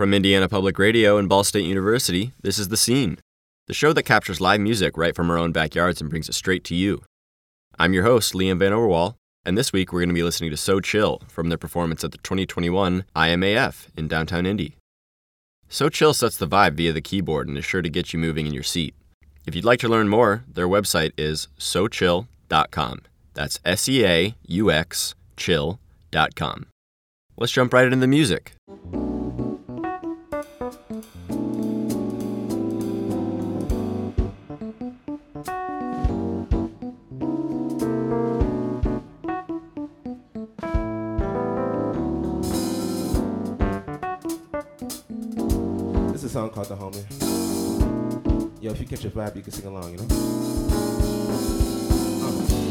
From Indiana Public Radio and Ball State University, this is The Scene, the show that captures live music right from our own backyards and brings it straight to you. I'm your host, Liam Van Overwall, and this week we're going to be listening to Seaux Chill from their performance at the 2021 IMAF in downtown Indy. Seaux Chill sets the vibe via the keyboard and is sure to get you moving in your seat. If you'd like to learn more, their website is seauxchill.com. That's S E A U X chill.com. Let's jump right into the music. Song called The Homie. Yo, if you catch a vibe, you can sing along, you know?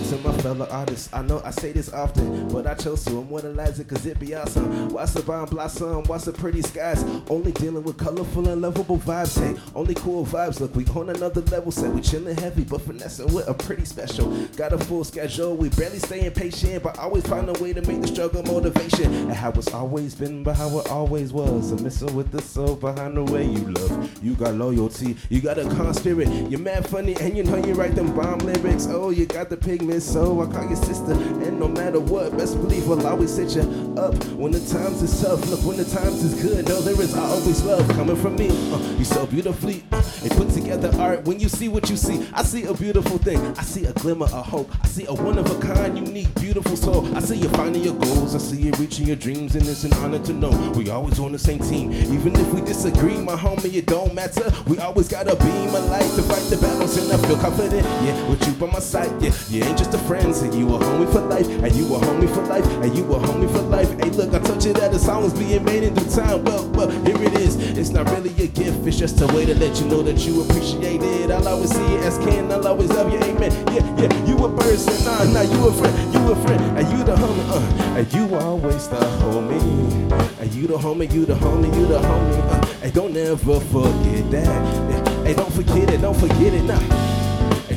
To my fellow artists, I know I say this often, but I chose to immortalize it cause it be awesome. The bomb blossom, watch the pretty skies. Only dealing with colorful and lovable vibes, hey. Only cool vibes, look, we on another level. Say we chillin' heavy, but finessing with a pretty special. Got a full schedule, we barely staying patient, but always find a way to make the struggle motivation. And how it's always been, but how it always was. Missing with the soul behind the way you love. You got loyalty, you got a calm spirit. You're mad funny, and you know you write them bomb lyrics. Oh, you got the pigment, so I call you sister. And no matter what, best believe I'll always set you up when the times is tough. Look, when the times is good, no, there is always love coming from me. Uh, you so beautifully uh, and put together art. When you see what you see, I see a beautiful thing. I see a glimmer of hope. I see a one of a kind, unique, beautiful soul. I see you finding your goals. I see you reaching your dreams, and it's an honor to know we always on the same team. Even if we disagree, my homie, it don't matter. We always got a beam of light to fight the battles, and I feel confident. Yeah, with you by my side. Yeah, you ain't just a friend, so you a homie for life, and you a homie for life, and you a homie for life. Hey, look, I told you that the song was being made in due time. Well, well, here it is. It's not really a gift, it's just a way to let you know that you appreciate it. I'll always see it as kin, I'll always love you, amen. Yeah, yeah, you a person, nah, nah, you a friend, you a friend, and you the homie, uh, and you always the homie. And you the homie, you the homie, you the homie, uh, and don't ever forget that. Hey, don't forget it, don't forget it, nah.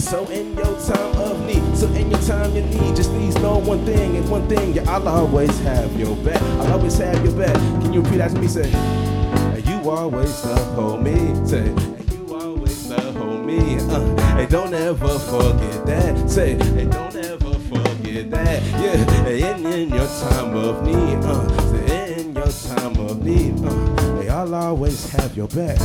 So in your time of need, so in your time you need, just please know one thing and one thing, yeah, I'll always have your back. I'll always have your back. Can you repeat after me? Say, you always the me. Say, you always the me. Uh, and don't ever forget that. Say, and don't ever forget that. Yeah, and in your time of need, uh, say, in your time of need, uh, hey, I'll always have your back.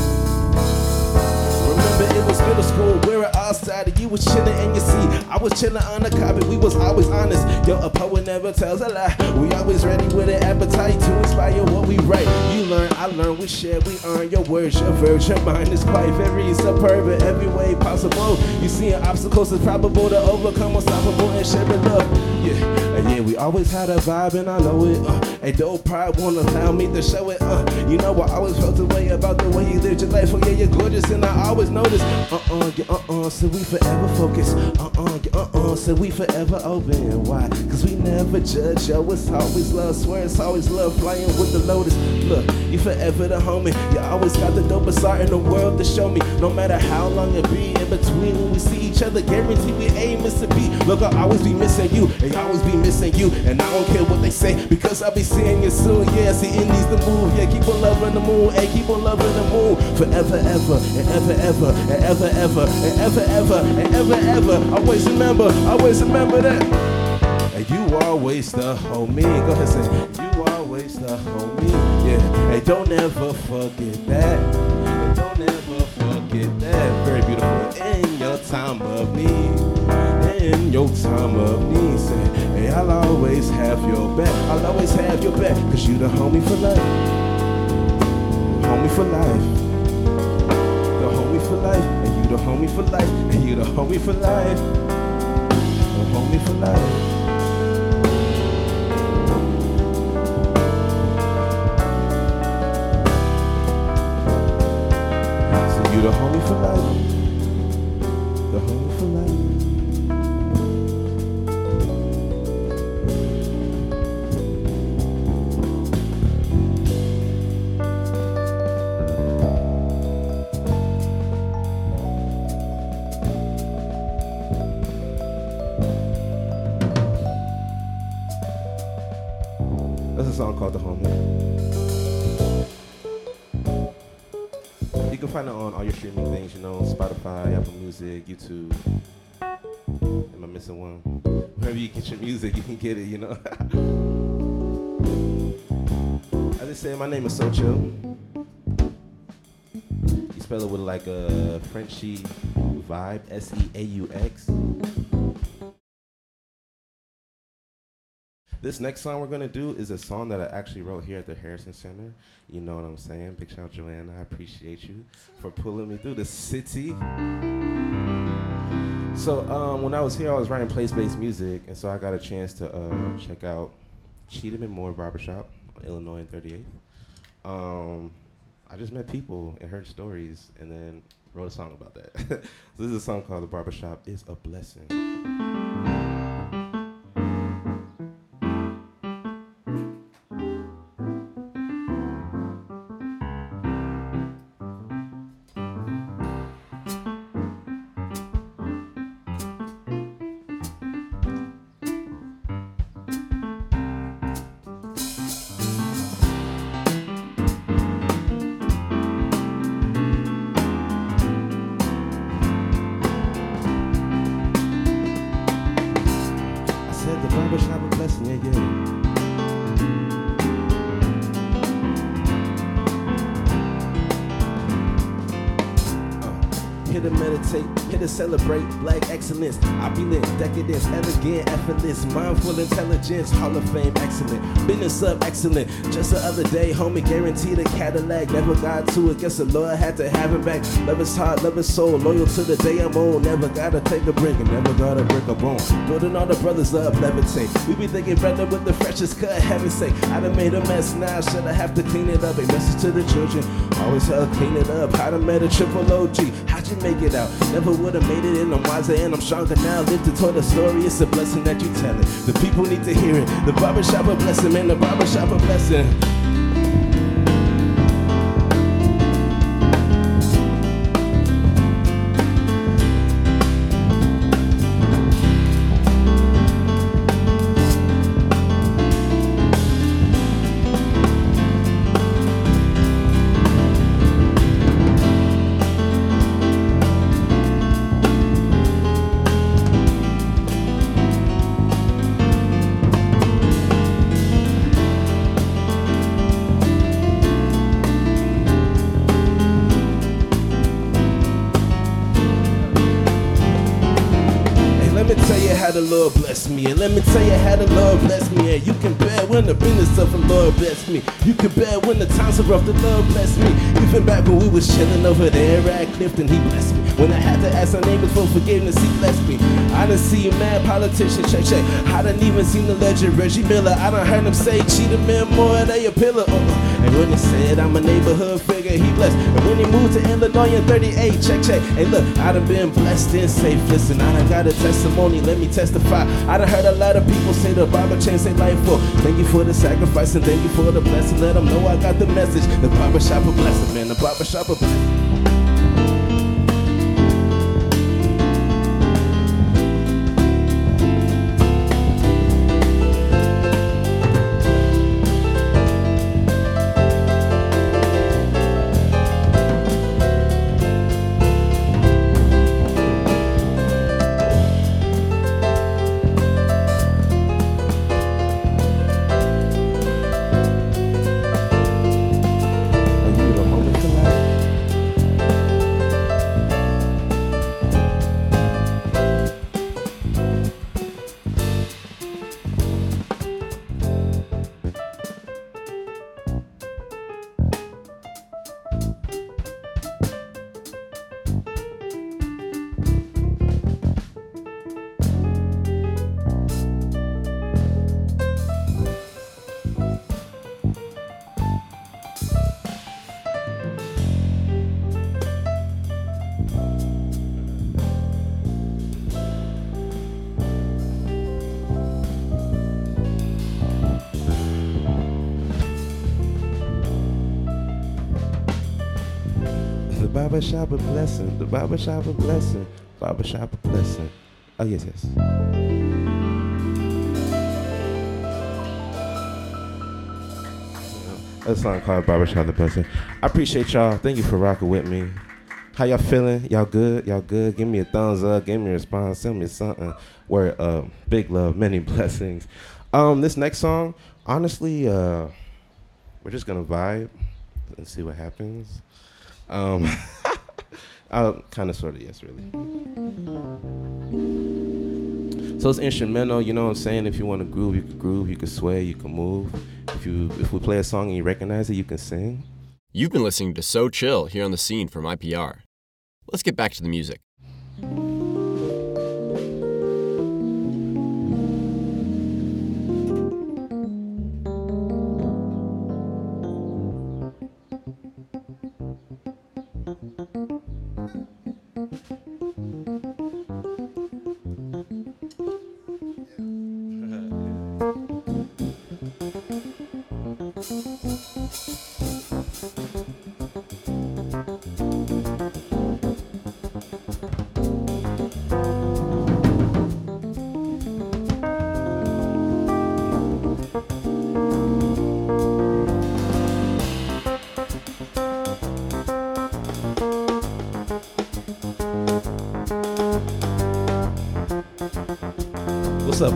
Remember it was middle school, we were outside you was chillin' in your seat. I was chillin' on the carpet, we was always honest. Yo, a poet never tells a lie. We always ready with an appetite to inspire what we write. You learn, I learn, we share, we earn your words, your verse, your mind is quite very superb in every way possible. You see obstacles is probable to overcome, unstoppable and sharing love. Yeah, and yeah, we always had a vibe and I know it. Uh, and though pride won't allow me to show it. Uh, you know I always felt the way about the way you lived your life. Oh yeah, you're gorgeous and I always notice. Uh-uh, yeah, uh-uh, so we forever focus. Uh-uh, yeah, uh-uh, so we forever open. Why? Cause we never judge, yo, it's always love. Swear it's always love flying with the lotus. Look, you forever the homie. You always got the dopest art in the world to show me. No matter how long it be in between each other, guarantee we is to be. Look, I'll always be missing you, and you always be missing you. And I don't care what they say, because I'll be seeing you soon. Yeah, see, Indy's the move. Yeah, keep on loving the moon, hey, keep on loving the moon. Forever, ever, and ever, ever, and ever, ever, and ever, ever, and ever, ever. Always remember, always remember that. And you always the homie. Go ahead, say, you always the homie. Yeah, and don't ever forget that. And don't ever forget that. Very beautiful. Time of need. In your time of need. Say, hey, I'll always have your back. I'll always have your back. Cause you the homie for life. Homie for life. The homie for life. And you the homie for life. And you the homie for life. The homie for life. You the homie for life. Streaming things, you know, Spotify, Apple Music, YouTube. Am I missing one? Wherever you get your music, you can get it, you know. I just say my name is Seaux Chill. You spell it with like a Frenchy vibe, S E A U X. This next song we're gonna do is a song that I actually wrote here at the Harrison Center. You know what I'm saying? Big shout out Joanna. I appreciate you for pulling me through the city. So um, when I was here, I was writing place-based music, and so I got a chance to uh, check out Cheatham and Moore Barbershop, Illinois and 38th. Um, I just met people and heard stories, and then wrote a song about that. so this is a song called "The Barbershop Is a Blessing." Meditate, here to celebrate black excellence. Opulent, decadence, elegant, effortless, mindful intelligence, Hall of Fame, excellent. Business up, excellent. Just the other day, homie guaranteed a Cadillac. Never got to it, guess the Lord had to have it back. Love his heart, love his soul, loyal to the day I'm on. Never gotta take a break and never gotta break a bone. Building all the brothers up, levitate. We be thinking brother with the freshest cut, heaven sake. I done made a mess now, should I have to clean it up? A message to the children, always help clean it up. How to met a triple OG, how'd make it out? Never would've made it and I'm wiser and I'm stronger now. Live to tell the story, it's a blessing that you tell it. The people need to hear it. The barbershop a blessing, man, the barbershop a blessing. The Lord bless me. And let me tell you how the Lord bless me. And you can bear when the business of the Lord bless me. You can bear when the times are rough, the Lord bless me. Even back when we was chilling over there at Clifton, he blessed me. When I had to ask our neighbors for forgiveness, he blessed me. I done see a mad politicians, check, check. I done even seen the legend Reggie Miller. I done heard him say, Cheatham and Moore, they a pillar. Uh-uh. And when he said I'm a neighborhood figure, he blessed. And when he moved to Illinois in 38, check, check. Hey, look, I done been blessed and safe. Listen, I done got a testimony, let me testify. I done heard a lot of people say the Bible changed their life for. Thank you for the sacrifice and thank you for the blessing. Let them know I got the message. The barbershop a blessing, man. The barbershop a blessing. Barbershop a blessing. The barbershop a blessing. Barbershop a blessing. Oh yes, yes. a song called Barbershop the Blessing. I appreciate y'all. Thank you for rocking with me. How y'all feeling? Y'all good? Y'all good? Give me a thumbs up. Give me a response. Send me something. Word uh, big love, many blessings. Um, this next song, honestly, uh, we're just gonna vibe and see what happens. Um, uh, kind of, sort of, yes, really. So it's instrumental, you know what I'm saying? If you want to groove, you can groove, you can sway, you can move. If you if we play a song and you recognize it, you can sing. You've been listening to Seaux Chill here on the scene from IPR. Let's get back to the music.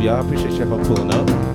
Up, y'all? Appreciate y'all for pulling up.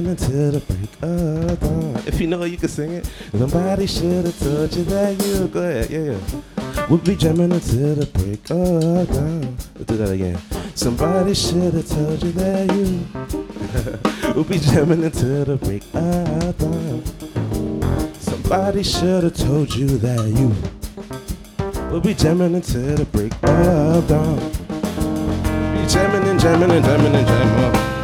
Jamming until the break of dawn. If you know you can sing it, somebody should have told you that you. Go ahead, yeah, yeah. We'll be jamming until the break of dawn. Let's do that again. Somebody should have told you that you. we'll be jamming until the break of dawn. Somebody should have told you that you. We'll be jamming until the break of dawn. Be jamming and jamming and jamming and jamming.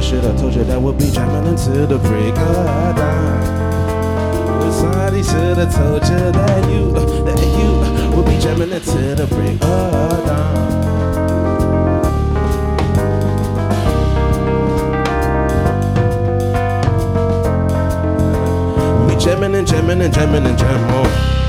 Somebody should have told you that we'll be jamming until the break of dawn. Somebody should have told you that you, uh, that you uh, will be jamming until the break of dawn. We jamming and jamming and jamming and jam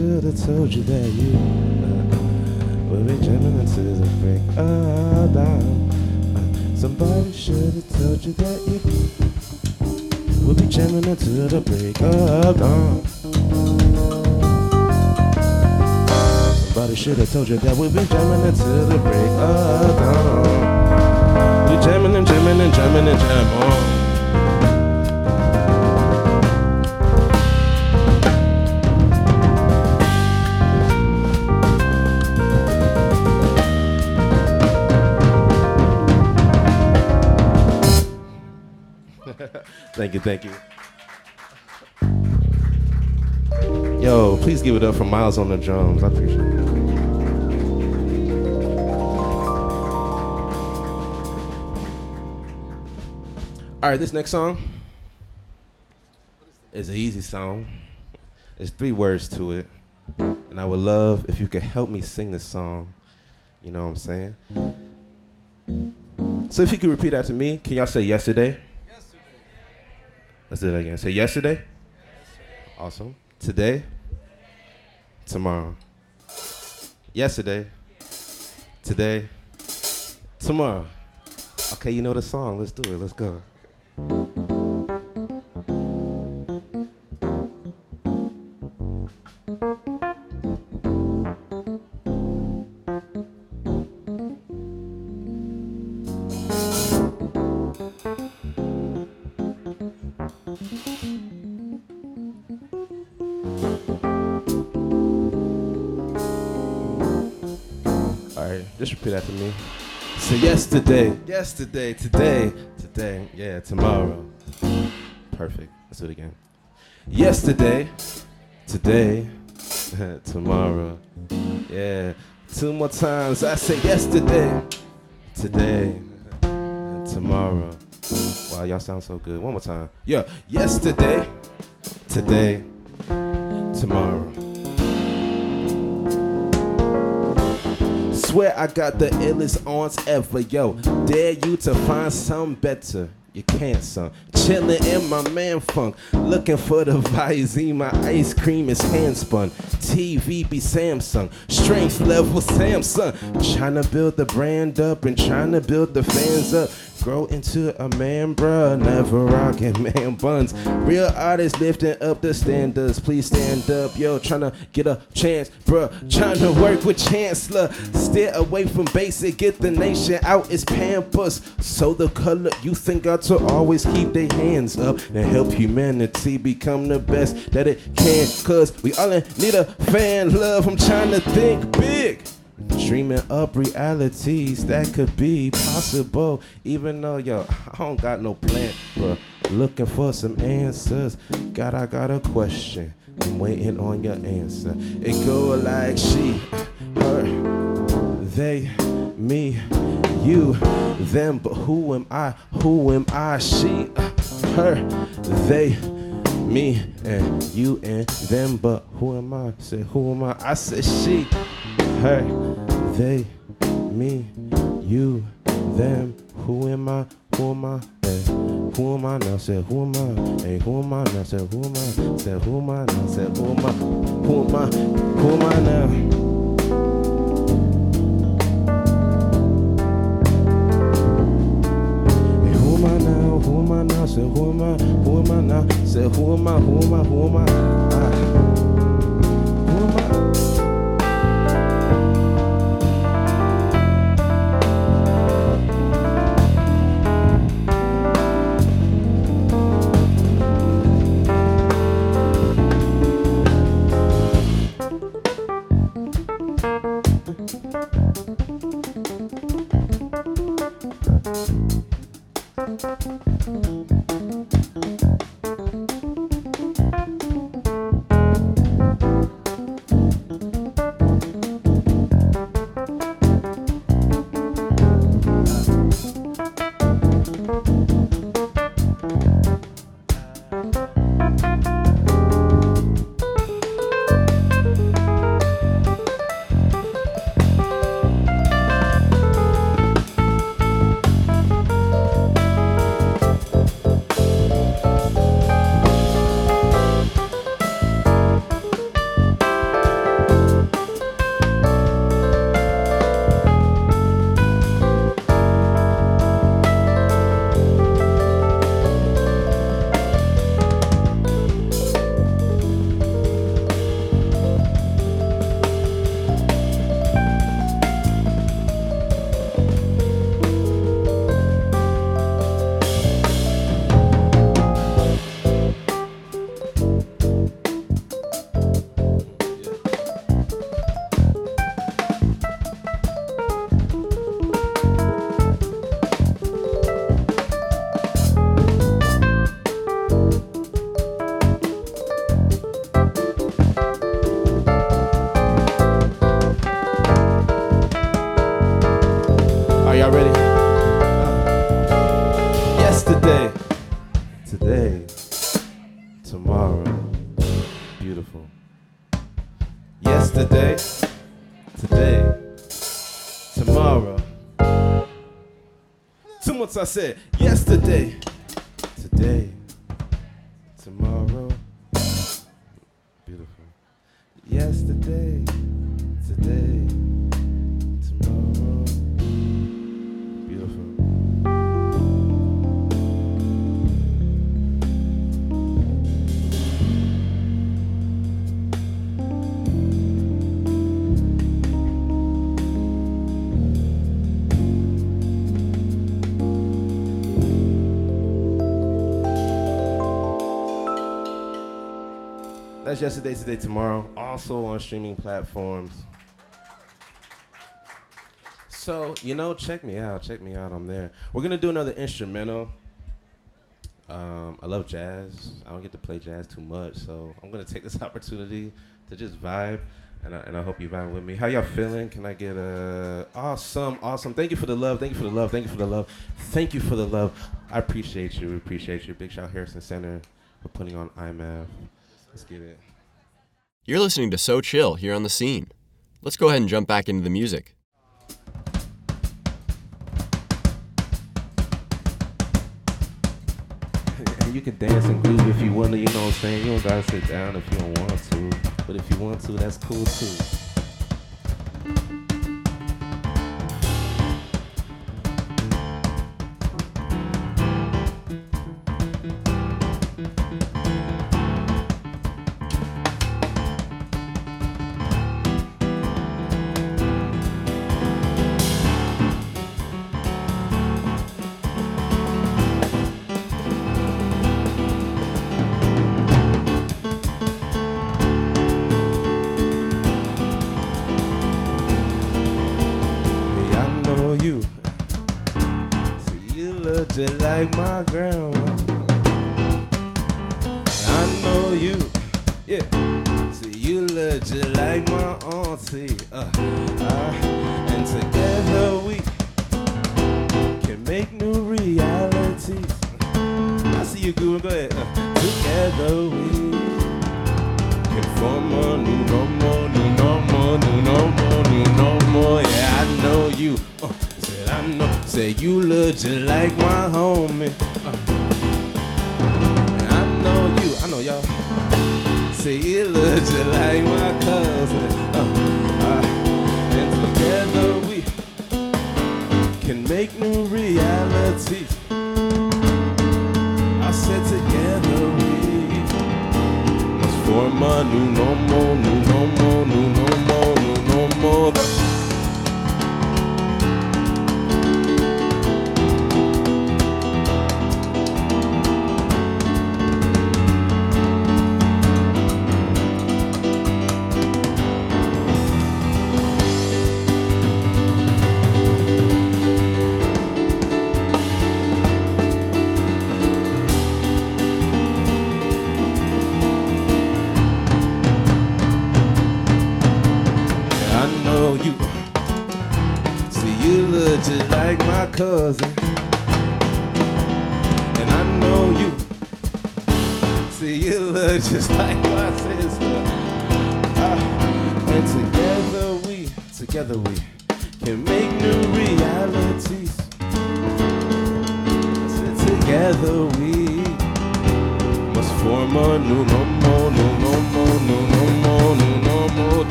should have told you that you uh, be jamming into the dawn. Uh, somebody should have told you that you will be jamming into the break of dawn. Somebody should have told you that we'll be jamming until the break of dawn. We jamming and jamming and jamming and jam. Thank you, thank you. Yo, please give it up for Miles on the drums. I appreciate it. All right, this next song is an easy song. There's three words to it. And I would love if you could help me sing this song. You know what I'm saying? So if you could repeat that to me, can y'all say yesterday? Yesterday. Let's do that again. Say yesterday. yesterday. Awesome. Today. Tomorrow. Yesterday. Today. Tomorrow. Okay, you know the song. Let's do it. Let's go. Just repeat after me. So yesterday, yesterday, today, today, yeah, tomorrow. Perfect. Let's do it again. Yesterday, today, tomorrow. Yeah. Two more times. I say yesterday, today, tomorrow. Wow, y'all sound so good. One more time. Yeah. Yesterday, today, tomorrow. Swear I got the illest aunts ever, yo. Dare you to find some better. You can't, son. Chillin' in my man funk. Looking for the Visine. My ice cream is hand spun. TV be Samsung. Strength level Samsung. Trying to build the brand up and trying to build the fans up. Grow into a man, bruh. Never rockin' man buns. Real artists lifting up the standards. Please stand up, yo. Tryna get a chance, bruh. Tryna work with Chancellor. Steer away from basic. Get the nation out its pampers. So the color you think got to always keep their hands up and help humanity become the best that it can. Cause we all need a fan love. I'm trying to think big. Dreaming up realities that could be possible. Even though, yo, I don't got no plan, but looking for some answers. God, I got a question. I'm waiting on your answer. It go like she, her, they, me, you, them. But who am I? Who am I? She, her, they, me, and you and them. But who am I? Say who am I? I said she, her, they, me, you, them. Who am I? Who am I? Hey, who am I now? Said who am I? Hey, who am I now? Said who am I? Said who am I now? Said who am I? Who am I? Who am I now? Who am I now? Said who am I? Who am I now? Said who am I? Who am I? Who am I? Ah. I said yesterday, That's yesterday, today, tomorrow. Also on streaming platforms. So, you know, check me out. Check me out. I'm there. We're going to do another instrumental. Um, I love jazz. I don't get to play jazz too much, so I'm going to take this opportunity to just vibe. And I, and I hope you vibe with me. How y'all feeling? Can I get a awesome, awesome? Thank you for the love. Thank you for the love. Thank you for the love. Thank you for the love. I appreciate you. We appreciate you. Big shout out Harrison Center for putting on IMAF. Let's get it. You're listening to Seaux Chill here on the scene. Let's go ahead and jump back into the music. And you can dance and groove if you want to, you know what I'm saying? You don't gotta sit down if you don't want to. But if you want to, that's cool too. You, Guru. Go ahead. Together we can form a new normal, new normal, new normal, new normal. Yeah, I know you. Uh, said I know. Say you look just like my homie. Uh, I know you. I know y'all. Say you look just like my cousin. Uh, uh, and together we can make new realities. Said together we must form a new normal, new normal, new normal, new normal. You look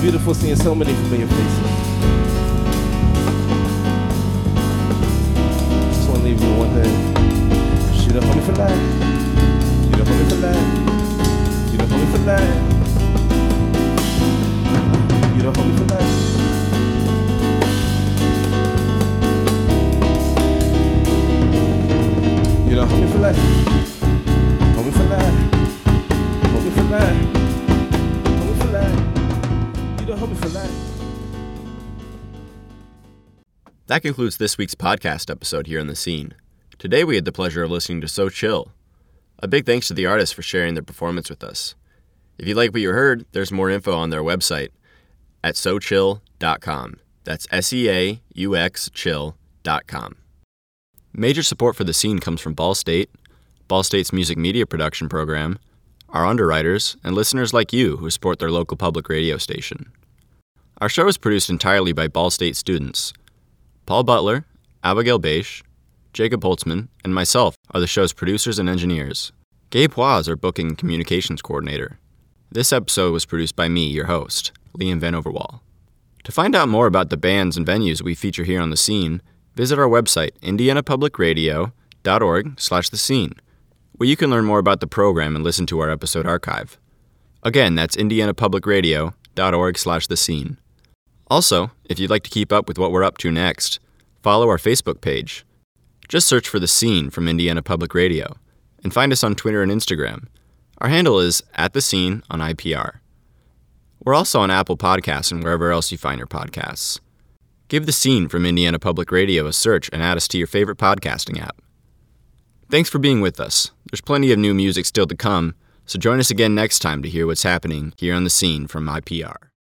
It's so beautiful seeing so many familiar faces. Just That concludes this week's podcast episode here on The Scene. Today we had the pleasure of listening to Seaux Chill. A big thanks to the artists for sharing their performance with us. If you like what you heard, there's more info on their website at seauxchill.com. That's S E A U X chill.com. Major support for the scene comes from Ball State, Ball State's music media production program, our underwriters, and listeners like you who support their local public radio station. Our show is produced entirely by Ball State students. Paul Butler, Abigail Beisch, Jacob Holtzman, and myself are the show's producers and engineers. Gabe Hua is our booking and communications coordinator. This episode was produced by me, your host, Liam Van Overwall. To find out more about the bands and venues we feature here on the scene, visit our website, indianapublicradio.org slash the scene, where you can learn more about the program and listen to our episode archive. Again, that's indianapublicradio.org slash the scene. Also, if you'd like to keep up with what we're up to next, follow our Facebook page. Just search for The Scene from Indiana Public Radio and find us on Twitter and Instagram. Our handle is at The Scene on IPR. We're also on Apple Podcasts and wherever else you find your podcasts. Give The Scene from Indiana Public Radio a search and add us to your favorite podcasting app. Thanks for being with us. There's plenty of new music still to come, so join us again next time to hear what's happening here on The Scene from IPR.